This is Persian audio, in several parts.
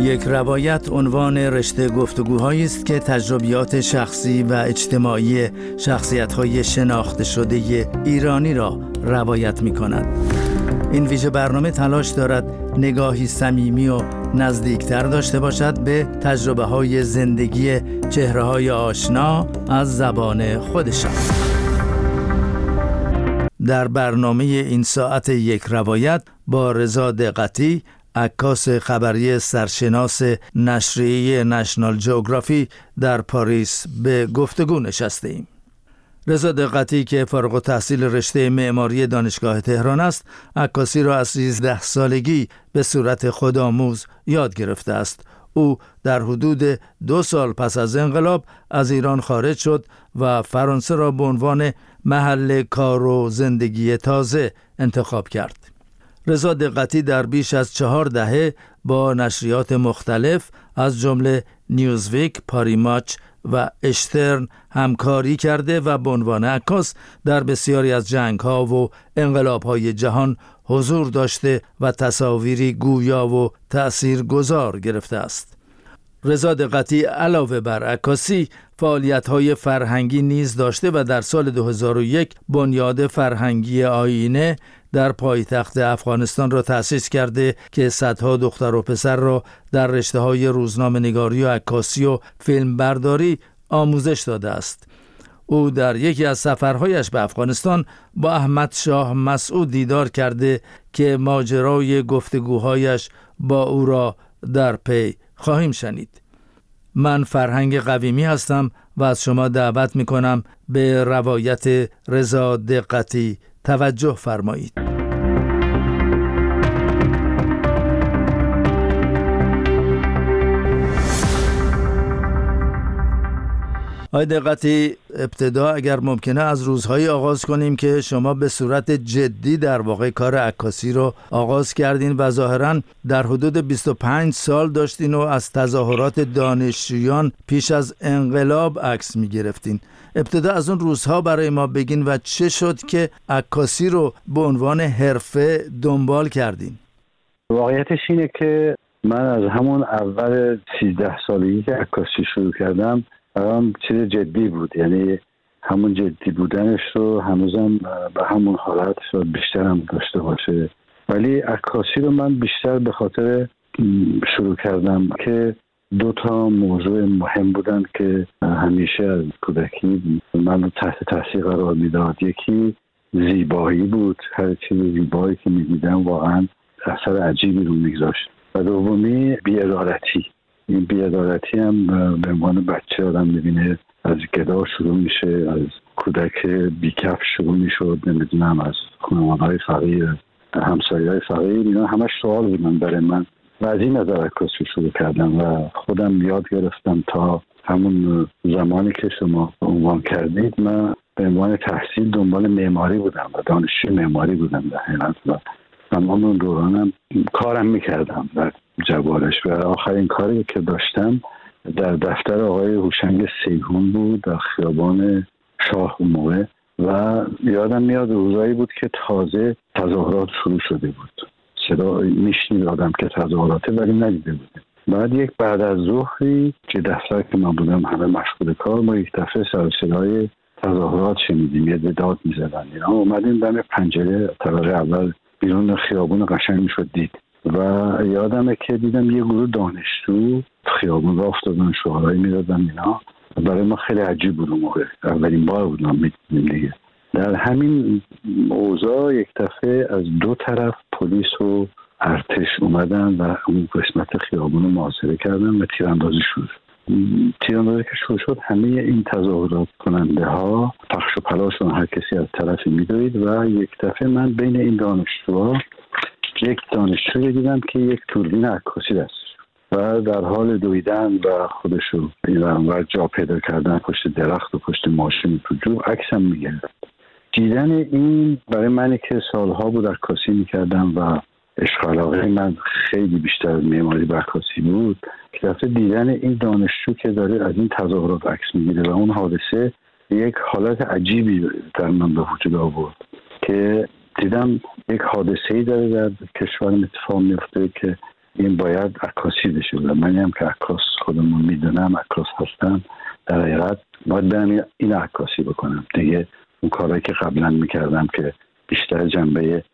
یک روایت عنوان رشته گفتگوهایی است که تجربیات شخصی و اجتماعی شخصیت‌های شناخته شده ایرانی را روایت می کند. این ویژه برنامه تلاش دارد نگاهی صمیمی و نزدیکتر داشته باشد به تجربه های زندگی چهره های آشنا از زبان خودشان. در برنامه این ساعت یک روایت با رضا دقتی عکاس خبری سرشناس نشریه نشنال جوگرافی در پاریس به گفتگو نشسته ایم. رضا دقتی که فارغ تحصیل رشته معماری دانشگاه تهران است عکاسی را از 13 سالگی به صورت خودآموز یاد گرفته است او در حدود دو سال پس از انقلاب از ایران خارج شد و فرانسه را به عنوان محل کار و زندگی تازه انتخاب کرد رضا دقتی در بیش از چهار دهه با نشریات مختلف از جمله نیوزویک، پاریماچ و اشترن همکاری کرده و به عنوان عکاس در بسیاری از جنگ ها و انقلاب های جهان حضور داشته و تصاویری گویا و تأثیر گذار گرفته است. رضا دقتی علاوه بر عکاسی فعالیت های فرهنگی نیز داشته و در سال 2001 بنیاد فرهنگی آینه در پایتخت افغانستان را تأسیس کرده که صدها دختر و پسر را در رشته های روزنامه نگاری و عکاسی و فیلم برداری آموزش داده است. او در یکی از سفرهایش به افغانستان با احمد شاه مسعود دیدار کرده که ماجرای گفتگوهایش با او را در پی خواهیم شنید. من فرهنگ قویمی هستم و از شما دعوت می کنم به روایت رضا دقتی توجه فرمایید. آی دقتی ابتدا اگر ممکنه از روزهایی آغاز کنیم که شما به صورت جدی در واقع کار عکاسی رو آغاز کردین و ظاهرا در حدود 25 سال داشتین و از تظاهرات دانشجویان پیش از انقلاب عکس می گرفتین. ابتدا از اون روزها برای ما بگین و چه شد که عکاسی رو به عنوان حرفه دنبال کردین؟ واقعیتش اینه که من از همون اول 13 سالگی که عکاسی شروع کردم برام چیز جدی بود. یعنی همون جدی بودنش رو هنوزم به همون حالت شد بیشتر هم داشته باشه. ولی عکاسی رو من بیشتر به خاطر شروع کردم که دو تا موضوع مهم بودن که همیشه از کودکی من تحت تاثیر قرار می‌داد. یکی زیبایی بود هر چیز زیبایی که می‌دیدم واقعا اثر عجیبی رو میگذاشت. و دومی بیعدالتی این بیعدالتی هم به عنوان بچه آدم می‌بینه از گدا شروع میشه از کودک بیکف شروع می‌شد نمی‌دونم از خانواده های فقیر همسایه های فقیر اینا همش سوال بودن برای من. و از این نظر عکاسی شروع کردم و خودم یاد گرفتم تا همون زمانی که شما عنوان کردید. من به عنوان تحصیل دنبال معماری بودم و دانشجوی معماری بودم در حقیقت و تمام اون دورانم کارم می‌کردم. در جوارش و آخرین کاری که داشتم در دفتر آقای هوشنگ سیهون بود در خیابان شاه موقع و یادم میاد روزایی بود که تازه تظاهرات شروع شده بود. صدا میشنید آدم که تظاهراته ولی ندیده بودیم بعد یک بعد از ظهری که دفتر که من بودم همه مشغول کار ما یک دفعه سر صدای تظاهرات شنیدیم. یه داد می‌زدن. اینا اومدیم دم پنجره طبقه اول بیرون خیابون قشنگ می‌شد دید. و یادمه که دیدم یه گروه دانشجو خیابون را افتادن شعارهایی می‌دادن اینا. برای ما خیلی عجیب بود اون موقع. اولین بار بود ما دیگه. در همین اوضاع یک دفعه از دو طرف پلیس و ارتش اومدن و اون قسمت خیابون رو محاصره کردن و تیراندازی شد. تیراندازی که شروع شد همه این تظاهرات کننده ها پخش و پلاشون هر کسی از طرفی میدوید و یک دفعه من بین این دانشجوها یک دانشجوی دیدم که یک توربین عکاسی دست و در حال دویدن و خودشو این جا پیدا کردن پشت درخت و پشت ماشین تو جو عکسم می‌گرفت. دیدن این برای منی که سالها بود عکاسی می‌کردم و عشق من خیلی بیشتر از معماری برکاسی بود که دفعه دیدن این دانشجو که داره از این تظاهرات عکس می‌گیره و اون حادثه یک حالت عجیبی در من به وجود آورد که دیدم یک حادثه ای داره در کشور اتفاق میفته که این باید عکاسی بشه. و من هم که عکاس خودمون می‌دونم عکاس هستم در حقیقت باید برم این عکاسی بکنم. دیگه اون کارهایی که قبلا می‌کردم که بیشتر جنبه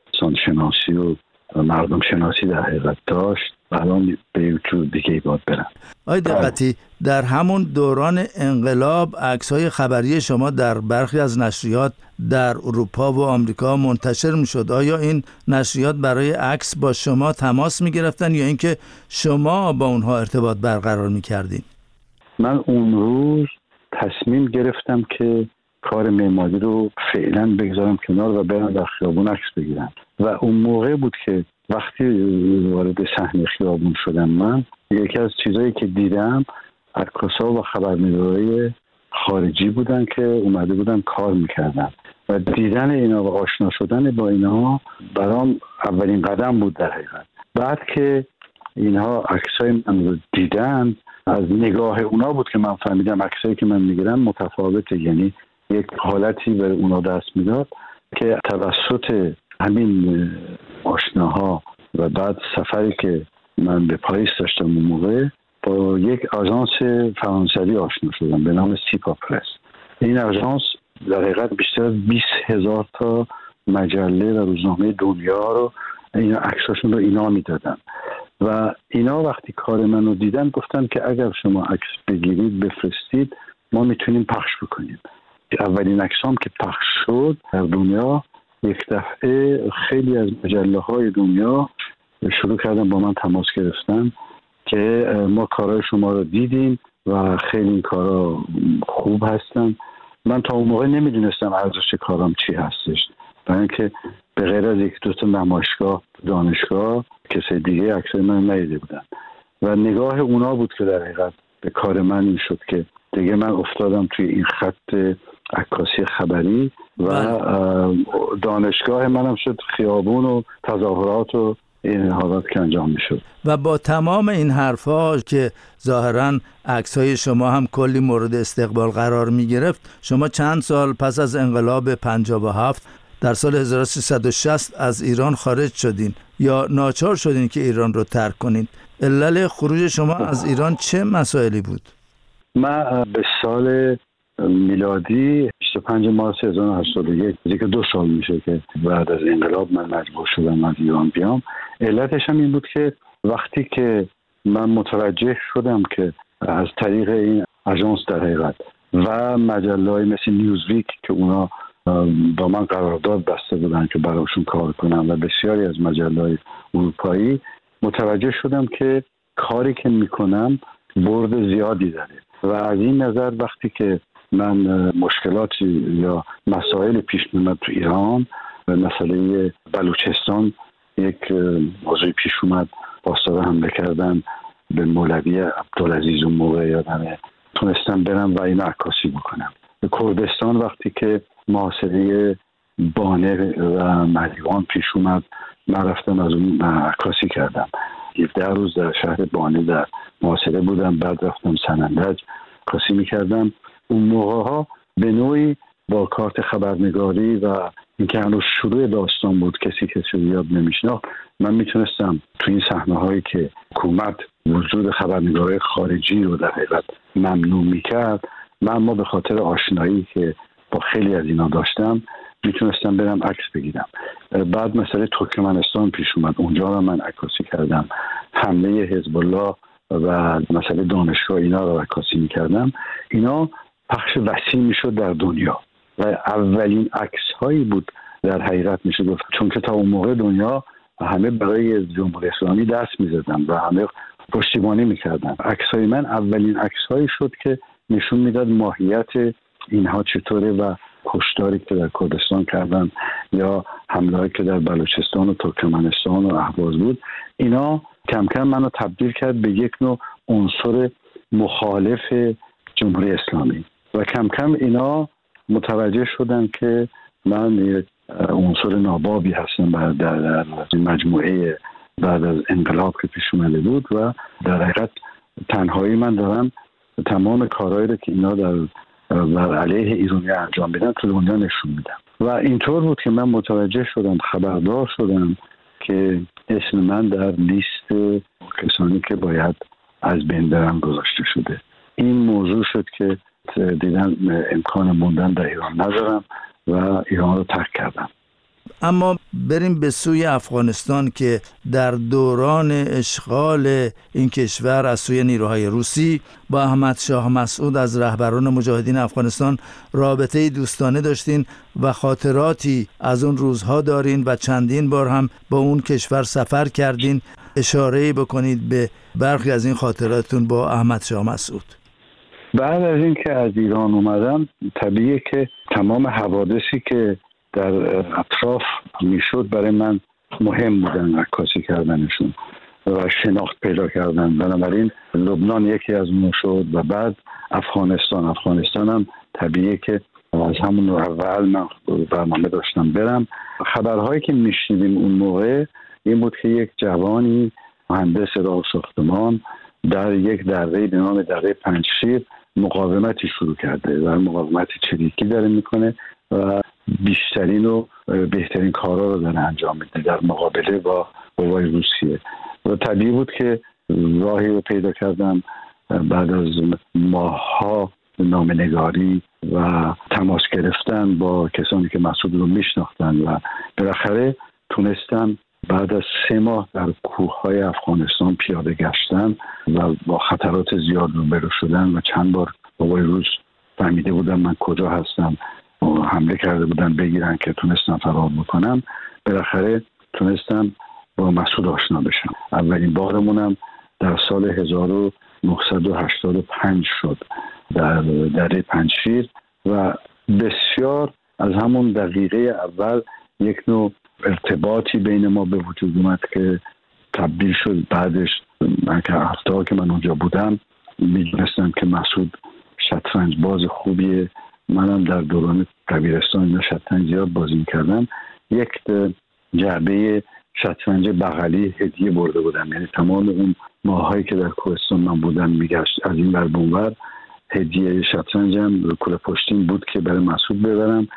شناسی و مردم شناسی در حقیقت داشت الان به یوتیوب دیگه باید برم. آی دقتی در همون دوران انقلاب عکس های خبری شما در برخی از نشریات در اروپا و آمریکا منتشر می شد آیا این نشریات برای عکس با شما تماس می گرفتن یا اینکه شما با اونها ارتباط برقرار می کردین؟ من اون روز تصمیم گرفتم که کار معماری رو فعلا بگذارم کنار و برم در خیابون عکس بگیرم. و اون موقع بود که وقتی وارد صحنه خیابون شدم من یکی از چیزهایی که دیدم عکاسا و خبرنگارای خارجی بودن که اومده بودن کار می‌کردن. و دیدن اینا و آشنا شدن با اینا برام اولین قدم بود در حقیقت. بعد که اینها عکسای من رو دیدن از نگاه اونا بود که من فهمیدم عکسایی که من می‌گیرم متفاوته. یعنی یک حالتی به اونا دست می‌داد که توسط همین آشناها و بعد سفری که من به پاریس داشتم اون موقع با یک آژانس فرانسوی آشنا شدم به نام سیپا پرس. این آژانس در حقیقت بیشتر از 20 هزار تا مجله و روزنامه دنیا رو اینا عکساشون رو اینا می‌دادن. و اینا وقتی کار منو دیدن گفتن که اگر شما عکس بگیرید بفرستید ما می‌تونیم پخش بکنیم. اولین عکسام که پخش شد در دنیا یک دفعه خیلی از مجله های دنیا شروع کردن با من تماس گرفتن که ما کارهای شما رو دیدیم و خیلی این کارا خوب هستن. من تا اون موقع نمی‌دونستم ارزش کارم چی هستش. برای اینکه به غیر از یک دو تا نمایشگاه دانشگاه کسی دیگه عکسای من ندیده بودن. و نگاه اونا بود که در حقیقت به کار من این شد که دیگه من افتادم توی این خط عکاسی خبری و بله. دانشگاه منم شد خیابون و تظاهرات و این حالات که انجام می‌شد و با تمام این حرفها که ظاهرا عکس های شما هم کلی مورد استقبال قرار می گرفت شما چند سال پس از انقلاب 57 در سال 1360 از ایران خارج شدین یا ناچار شدین که ایران رو ترک کنید علل خروج شما از ایران چه مسائلی بود؟ من به سال میلادی 25 مارس 1981 که دو سال میشه که بعد از انقلاب من مجبور شدم از ایران بیام. علتش هم این بود که وقتی که من متوجه شدم که از طریق این اژانس در حقیقت و مجله های مثل نیوزویک که اونا با من قرارداد بسته بودن که براشون کار کنم و بسیاری از مجله های اروپایی متوجه شدم که کاری که می‌کنم برد زیادی داره. و از این نظر وقتی که من مشکلاتی یا مسائل پیش میمد تو ایران مسئله بلوچستان یک موضوع پیش اومد. باستاده حمله کردن به مولوی عبدالعزیز اون موقع یادمه تونستم برم و این عکاسی بکنم. به کردستان وقتی که محاصره بانه و مریوان پیش اومد من رفتم از اون عکاسی کردم. ده روز در شهر بانه در محاصره بودم بعد رفتم سنندج عکاسی می‌کردم. اون موقع ها به نوعی با کارت خبرنگاری و اینکه هنوز شروع داستان بود کسی کسی رو یاد نمیشناخت من می‌تونستم تو این صحنه هایی که حکومت وجود خبرنگارای خارجی رو در حقیقت ممنوع می‌کرد من اما به خاطر آشنایی که با خیلی از اینا داشتم می‌تونستم برم عکس بگیرم. بعد مسئله ترکمنستان پیش اومد. اونجا رو من عکاسی کردم. حمله حزب الله و مسئله دانشگاه اینا رو عکاسی می‌کردم. اینا پخش وسیع می‌شد در دنیا و اولین عکس هایی بود در حقیقت میشه گفت. چون که تا اون موقع دنیا همه برای جمهوری اسلامی دست می‌زدن و همه پشتیبانی می‌کردن. عکس های من اولین عکس هایی شد که نشون می‌داد ماهیت اینها چطوره و کشتاری که در کردستان کردن یا حمله که در بلوچستان و ترکمنستان و اهواز بود. اینا کم کم منو تبدیل کرد به یک نوع عنصر مخالف جمهوری اسلامی. و کم کم اینا متوجه شدن که من یک عنصر نابابی هستم بعد در, مجموعه بعد از انقلاب که پیش اومده بود و در حقیقت تنهایی من دارم تمام کارهایی رو که اینا در بر علیه ایرانی انجام بدن تو دنیا نشون میدم. و اینطور بود که من متوجه شدم خبردار شدم که اسم من در لیست کسانی که باید از بین گذاشته شده. این موضوع شد که دیدن امکان موندن در ایران ندارم و ایران رو ترک کردم. اما بریم به سوی افغانستان که در دوران اشغال این کشور از سوی نیروهای روسی با احمد شاه مسعود از رهبران مجاهدین افغانستان رابطه دوستانه داشتین و خاطراتی از اون روزها دارین و چندین بار هم با اون کشور سفر کردین. اشاره بکنید به برخی از این خاطراتتون با احمد شاه مسعود. بعد از اینکه از ایران اومدم طبیعیه که تمام حوادثی که در اطراف می‌شد برای من مهم بودن عکاسی کردنشون و شناخت پیدا کردن. بنابراین لبنان یکی از اون شد و بعد افغانستان. افغانستان هم طبیعیه که از همون اول من برنامه داشتم برم. خبرهایی که میشنیدیم اون موقع این بود که یک جوانی مهندس راه ساختمان در یک دره به نام دره پنجشیر مقاومتی شروع کرده و مقاومت چریکی داره می‌کنه و بیشترین و بهترین کارا رو داره انجام میده در مقابله با قوای روسیه. و طبیعی بود که راهی رو پیدا کردم بعد از ماهها نامنگاری و تماس گرفتن با کسانی که مسعود رو میشناختن و بالاخره تونستم بعد از سه ماه در کوه های افغانستان پیاده گشتن و با خطرات زیاد روبرو شدن و چند بار بابای روز فهمیده بودم من کجا هستم و حمله کرده بودن بگیرن که تونستم فرار بکنم بالاخره تونستم با مسعود آشنا بشم. اولین بارمونم در سال 1985 شد در دره پنجشیر و بسیار از همون دقیقه اول یک نوع ارتباطی بین ما به وجود اومد که تبدیل شد. بعدش من که هفته که من اونجا بودم می‌دونستم که مسعود شطرنج باز خوبیه. منم در دوران کبیرستان اینا شطرنج زیاد بازی می‌کردم. یک جعبه شطرنج بغلی هدیه برده بودم. یعنی تمام اون ماهایی که در کوهستان من بودم میگشت. از این بر بونور هدیه شطرنجم کل پشتین بود که برای مسعود ببرم.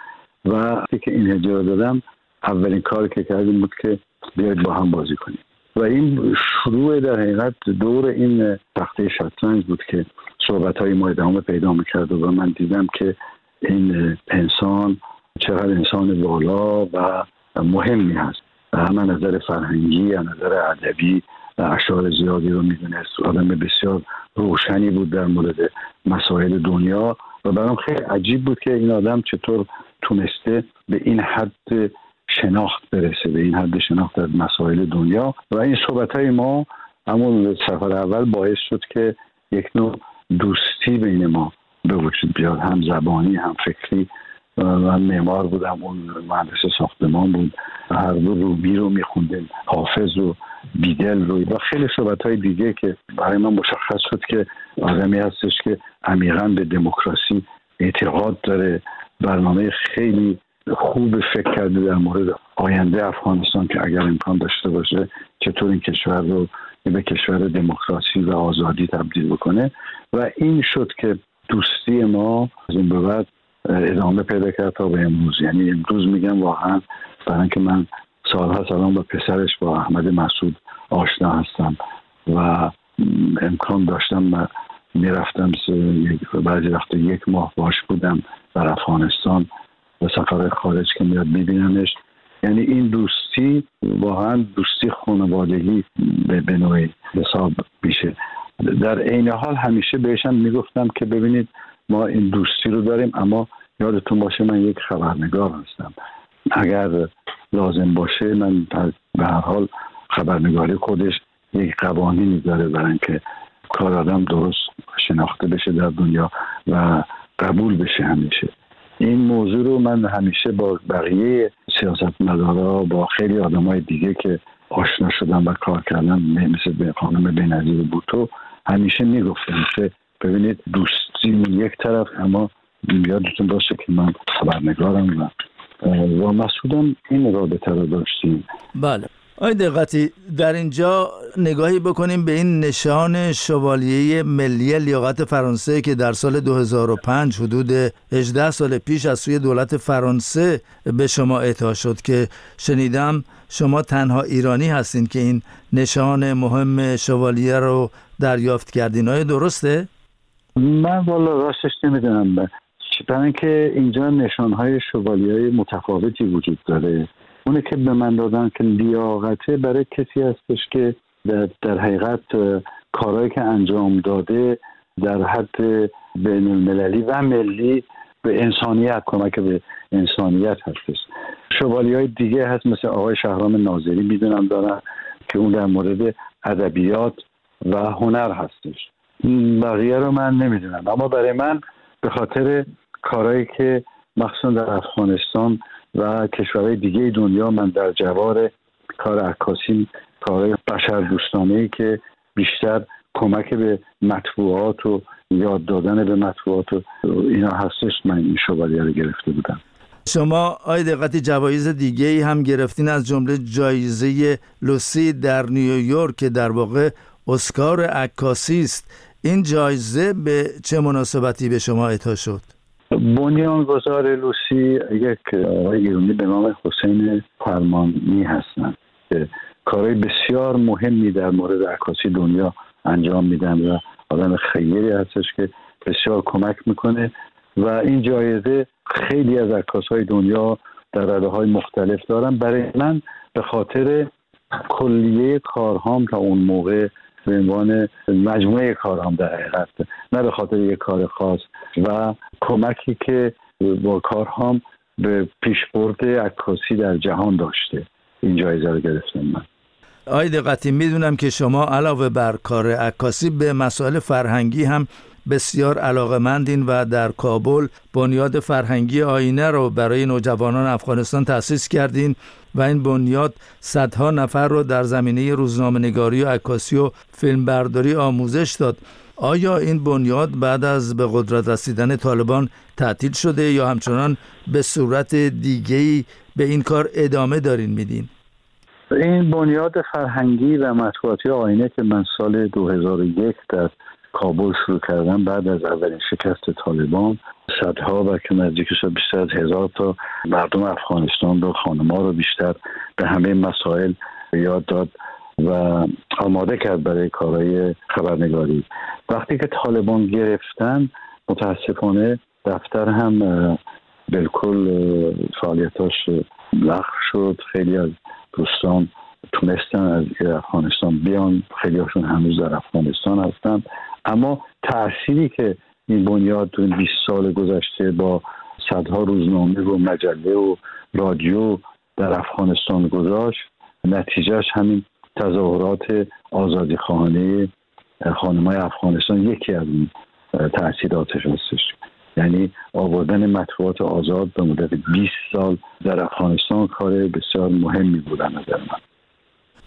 و که این هدیه رو دادم اولین کاری که کردیم بود که بیاید با هم بازی کنیم. و این شروع در حقیقت دور این تخته شطرنج بود که صحبت های ما ادامه پیدا می‌کرد و من دیدم که این انسان چقدر انسان والا و مهمی هست. هم نظر فرهنگی از نظر ادبی اشعار زیادی رو می‌دونست. آدم بسیار روشنی بود در مورد مسائل دنیا و برام خیلی عجیب بود که این آدم چطور تونسته به این حد شناخت برسه به این حد شناخت در مسائل دنیا. و این صحبت های ما همون سفر اول باعث شد که یک نوع دوستی بین ما به وجود بیاد. هم زبانی هم فکری. من معمار بودم اون مهندس ساختمان بود. هر دو روبی رو میخوندیم حافظ و بیدل رو. و خیلی صحبت های دیگه که برای من مشخص شد که آدمی هستش که عمیقا به دموکراسی اعتقاد داره. برنامه خیلی خوب فکر کرده در مورد آینده افغانستان که اگر امکان داشته باشه چطور این کشور رو به کشور دموکراسی و آزادی تبدیل بکنه. و این شد که دوستی ما از این به بعد ادامه پیدا کرد تا به امروز. یعنی امروز میگم واقعا برای اینکه من سالها سلام با پسرش با احمد مسعود آشنا هستم و امکان داشتم و می‌رفتم بعضی وقت یک ماه باش بودم در افغانستان. و سفر خارج که میاد میبینمش. یعنی این دوستی واقعا دوستی خانوادگی به نوعی حساب میشه. در عین حال همیشه بهشم می‌گفتم که ببینید ما این دوستی رو داریم اما یادتون باشه من یک خبرنگار هستم. اگر لازم باشه من به هر حال خبرنگاری خودش یک قوانینی داره برای اینکه کار آدم درست شناخته بشه در دنیا و قبول بشه همیشه. این موضوع رو من همیشه با بقیه سیاست مدارا با خیلی آدم های دیگه که آشنا شدم و کار کردم مثل خانم بینظیر بوتو همیشه می‌گفتم که ببینید دوستی یک طرف اما یادتون باشه که من خبرنگارم و و مسعودم این رابطه رو داشتیم. بله. آی دقتی در اینجا نگاهی بکنیم به این نشان شوالیه ملی لیاقت فرانسه که در سال 2005 حدود 18 سال پیش از سوی دولت فرانسه به شما اعطا شد که شنیدم شما تنها ایرانی هستین که این نشان مهم شوالیه رو دریافت کردین. های درسته؟ من والا راستش نمی‌دونم. برای اینکه اینجا نشان های شوالیه متفاوتی وجود داره. اونه که به من دادن که لیاقته برای کسی هستش که در, در حقیقت کارهایی که انجام داده در حد بین المللی و ملی به انسانیت کمک به انسانیت هستش. شوالی های دیگه هست مثل آقای شهرام ناظری می‌دونم دارن که اون در مورد ادبیات و هنر هستش. بقیه رو من نمی‌دونم اما برای من به خاطر کارهایی که مخصوصا در افغانستان و کشورهای دیگه دنیا من در جوار کار عکاسی کارهای بشر دوستانه که بیشتر کمک به مطبوعات و یاد دادن به مطبوعات و اینا هستش من این شوالیه رو گرفته بودم. شما آی دقتی جوایز دیگه ای هم گرفتین از جمله جایزه لوسی در نیویورک که در واقع اسکار عکاسی است. این جایزه به چه مناسبتی به شما اعطا شد؟ بنیانگذار لوسی یک آقای ایرانی به نام حسین فرمانی هستند که کارهای بسیار مهمی در مورد عکاسی دنیا انجام میدن و آدم خیلی هستش که بسیار کمک می‌کنه و این جایزه خیلی از عکاس های دنیا در رده های مختلف دارن. برای من به خاطر کلیه کارهام تا اون موقع به عنوان مجموعه کارهام در حقیقت نه به خاطر یک کار خاص. و کمکی که با کارهام به پیشبرد عکاسی در جهان داشته. این جایزه رو گرفتم من. آی دقتی می‌دونم که شما علاوه بر کار عکاسی به مسائل فرهنگی هم بسیار علاقمندین و در کابل بنیاد فرهنگی آینه رو برای نوجوانان افغانستان تأسیس کردین و این بنیاد صدها نفر رو در زمینه روزنامه نگاری و عکاسی و فیلمبرداری آموزش داد. آیا این بنیاد بعد از به قدرت رسیدن طالبان تعطیل شده یا همچنان به صورت دیگهی به این کار ادامه دارین میدین؟ این بنیاد فرهنگی و مطبوعاتی آینه که من سال 2001 در کابل شروع کردم بعد از اولین شکست طالبان صدها و که نزدیک شد بیشتر از هزار تا مردم افغانستان رو خانما رو بیشتر به همه مسائل یاد داد و آماده کرد برای کارهای خبرنگاری. وقتی که طالبان گرفتن متاسفانه دفتر هم بالکل فعالیتاش لغو شد. خیلی از دوستان تونستن از افغانستان بیان. خیلی هاشون هنوز در افغانستان هستن. اما تأثیری که این بنیاد تو این 20 سال گذشته با صدها روزنامه و مجله و رادیو در افغانستان گذاشت نتیجهش همین تظاهرات آزادی خانه خانمای افغانستان یکی از این تاثیراتش هستش. یعنی آوردن مطبوعات آزاد به مدت 20 سال در افغانستان کار بسیار مهمی بود نظر من.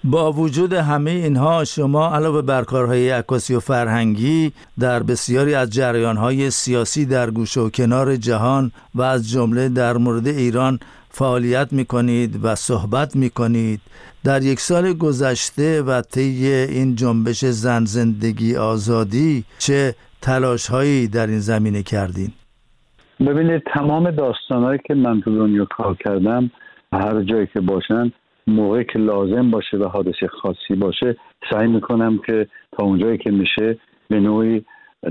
با وجود همه اینها شما علاوه بر کارهای عکاسی و فرهنگی در بسیاری از جریانهای سیاسی در گوشه و کنار جهان و از جمله در مورد ایران فعالیت می کنید و صحبت می کنید در یک سال گذشته و طی این جنبش زن زندگی آزادی چه تلاش هایی در این زمینه کردین؟ ببینید تمام داستانهایی که من تو دنیا کار کردم هر جایی که باشن موقعی که لازم باشه و حادثه خاصی باشه سعی می‌کنم که تا اونجایی که میشه به نوعی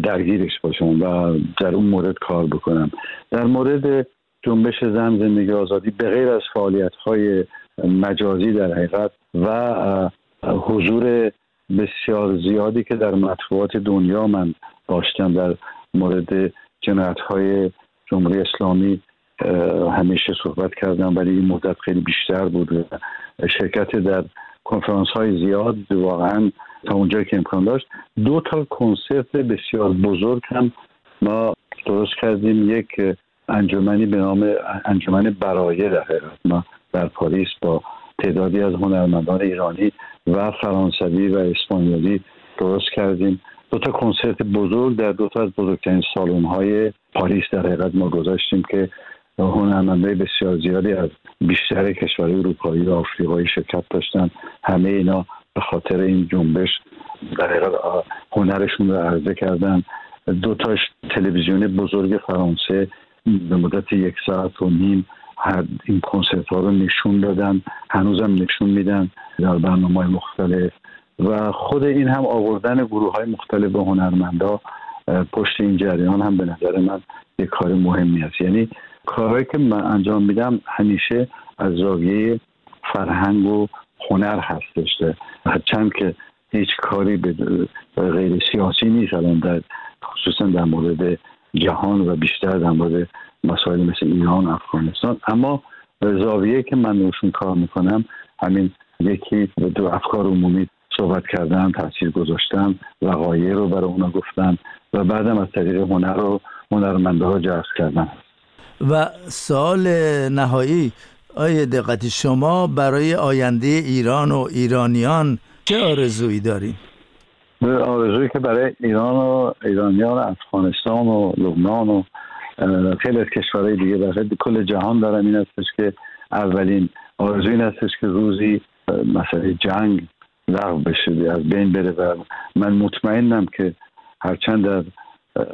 درگیرش باشم و در اون مورد کار بکنم در مورد جنبش زن زندگی آزادی به غیر از فعالیت های مجازی در حقیقت و حضور بسیار زیادی که در مطبوعات دنیا من داشتم در مورد جنایت های جمهوری اسلامی همیشه صحبت کردم ولی این مدت خیلی بیشتر بود شرکت در کنفرانس های زیاد واقعا تا اونجایی که امکان داشت. دو تا کنسرت بسیار بزرگ هم ما درست کردیم. یک انجمنی به نام انجمن برایه در ما در پاریس با تعدادی از هنرمندان ایرانی و فرانسوی و اسپانیایی درست کردیم. دو تا کنسرت بزرگ در دو تا از بزرگترین سالن های پاریس در حقیقت ما گذاشتیم که هنرمندای بسیار زیادی از بیشتر کشورهای اروپایی و آفریقایی شرکت داشتن. همه اینا به خاطر این جنبش در هنرشون رو عرضه کردن. دو تاش تلویزیون بزرگ فرانسه به مدت یک ساعت و نیم این کنسرت ها رو نشون دادن هنوزم نشون میدن در برنامه مختلف. و خود این هم آوردن گروه های مختلف هنرمندا پشت این جریان هم به نظر من یک کار مهمی است. یعنی کارهایی که من انجام میدم همیشه از زاویه فرهنگ و هنر هستش. هرچند که هیچ کاری به غیر سیاسی نیست الان در خصوصا در مورد جهان و بیشتر در مورد مسائل مثل ایران و افغانستان اما زاویه که من روشون کار می‌کنم همین یکی دو افکار عمومی صحبت کردن تاثیر گذاشتن وقایع رو برای اونا گفتن و بعدم از طریق هنر رو هنرمنده ها جذب کردن و سال نهایی آیا دقتی شما برای آینده ایران و ایرانیان چه آرزویی داریم؟ آرزویی که برای ایران و ایرانیان و افغانستان و لبنان و خیلی از کشورهای دیگه در کل جهان دارم این هستش که اولین آرزو این هستش که روزی مسئله جنگ لغو بشه از بین بره و من مطمئنم که هرچند در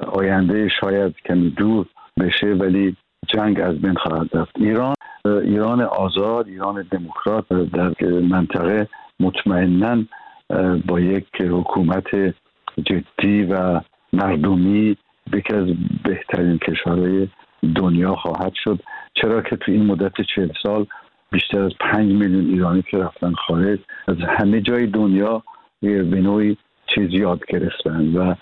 آینده شاید کمی دور بشه ولی جنگ از بین خواهد رفت. ایران ایران آزاد ایران دموکرات در منطقه مطمئنا با یک حکومت جدی و مردمی یکی از بهترین کشورهای دنیا خواهد شد. چرا که تو این مدت چهل سال بیشتر از پنج میلیون ایرانی که رفتن خارج از همه جای دنیا به نوعی چیز یاد گرفتن و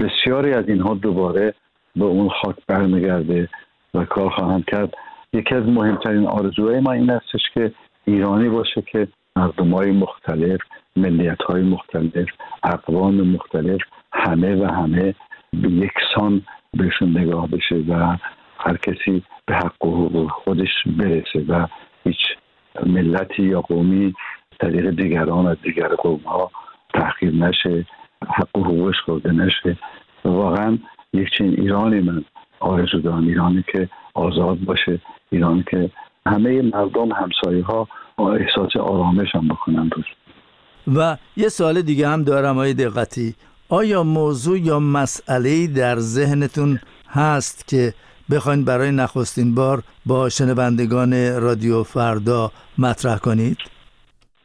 بسیاری از اینها دوباره به اون خاک برمیگرده و کار خواهند کرد. یکی از مهمترین آرزوهای ما این استش که ایرانی باشه که مردم های مختلف ملیت های مختلف اقوام مختلف همه و همه به یکسان بهشون نگاه بشه و هر کسی به حق و خودش برسه و هیچ ملتی یا قومی طریق دیگران از دیگر قوم ها تحقیر نشه حق و حقوقش خورده نشه. واقعا یک چین ایرانی من آرزو دارم ایرانی که آزاد باشه ایرانی که همه مردم همسایه ها احساس آرامش هم بکنن دوست و یه سال دیگه هم دارم های دقتی. آیا موضوع یا مسئله در ذهنتون هست که بخواین برای نخستین بار با شنوندگان رادیو فردا مطرح کنید؟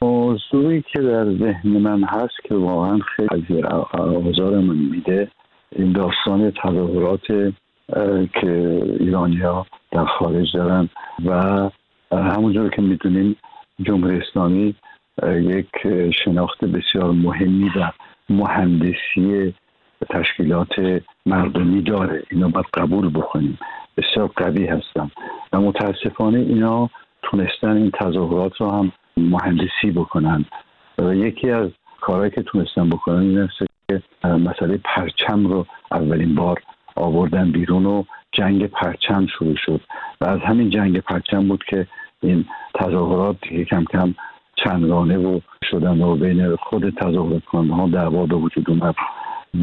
موضوعی که در ذهن من هست که واقعا خیلی آزار من میده این داستان تظاهرات که ایرانیا در خارج دارن و همونجور که می‌دونیم جمهوری اسلامی یک شناخت بسیار مهمی و مهندسی تشکیلات مردمی داره. اینا باید قبول بکنیم. بسیار قوی هستن و متاسفانه اینا تونستن این تظاهرات رو هم مهندسی بکنن. و یکی از کارهایی که تونستن بکنن این است که مسئله پرچم رو اولین بار آوردن بیرون و جنگ پرچم شروع شد. و از همین جنگ پرچم بود که این تظاهرات دیگه کم کم چندگانه و شدن و بین خود تظاهرات کننده ها دعوا به وجود اومد.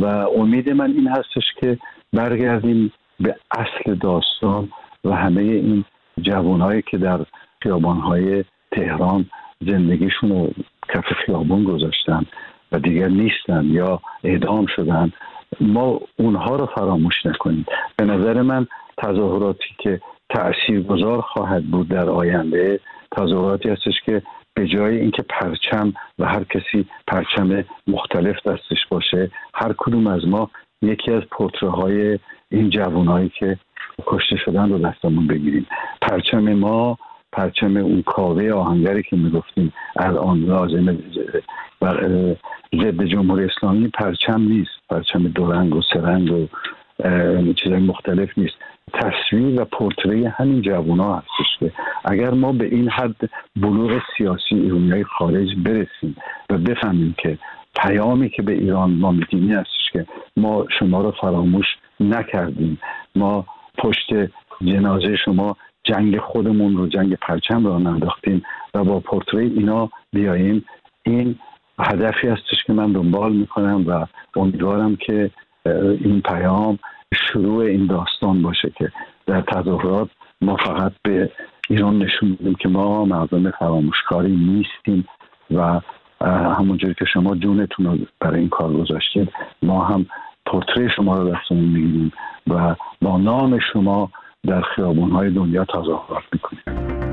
و امید من این هستش که برگردیم به اصل داستان و همه این جوانهایی که در خیابانهای تهران زندگیشون رو کف خیابون گذاشتن و دیگر نیستن یا اعدام شدن ما اونها رو فراموش نکنیم. به نظر من تظاهراتی که تاثیرگذار خواهد بود در آینده تظاهراتی هستش که به جای اینکه پرچم و هر کسی پرچم مختلف دستش باشه هر کدوم از ما یکی از پتره های این جوانایی که کشته شدن رو دستمون بگیریم. پرچم ما پرچم اون کاوه آهنگری که می‌گفتیم الان لازمه و ضد جمهوری اسلامی پرچم نیست. پرچم دو رنگ و سه رنگ و چیزهای مختلف نیست. تصویر و پورتری همین جوان ها هستش که اگر ما به این حد بلوغ سیاسی ایرانی خارج برسیم و بفهمیم که پیامی که به ایران ما میدیم هستش که ما شما رو فراموش نکردیم. ما پشت جنازه شما جنگ خودمون رو جنگ پرچم رو ننداختیم و با پورتری اینا بیاییم. این هدفی هستش که من دنبال می‌کنم و امیدوارم که این پیام شروع این داستان باشه که در تظاهرات ما فقط به ایران نشون میدیم که ما مردم فراموشکاری نیستیم و همونجوری که شما جونتون رو برای این کار گذاشتید ما هم پورتری شما رو دستمون می‌گیریم و با نام شما در خیابون های دنیا تظاهرات می‌کنیم.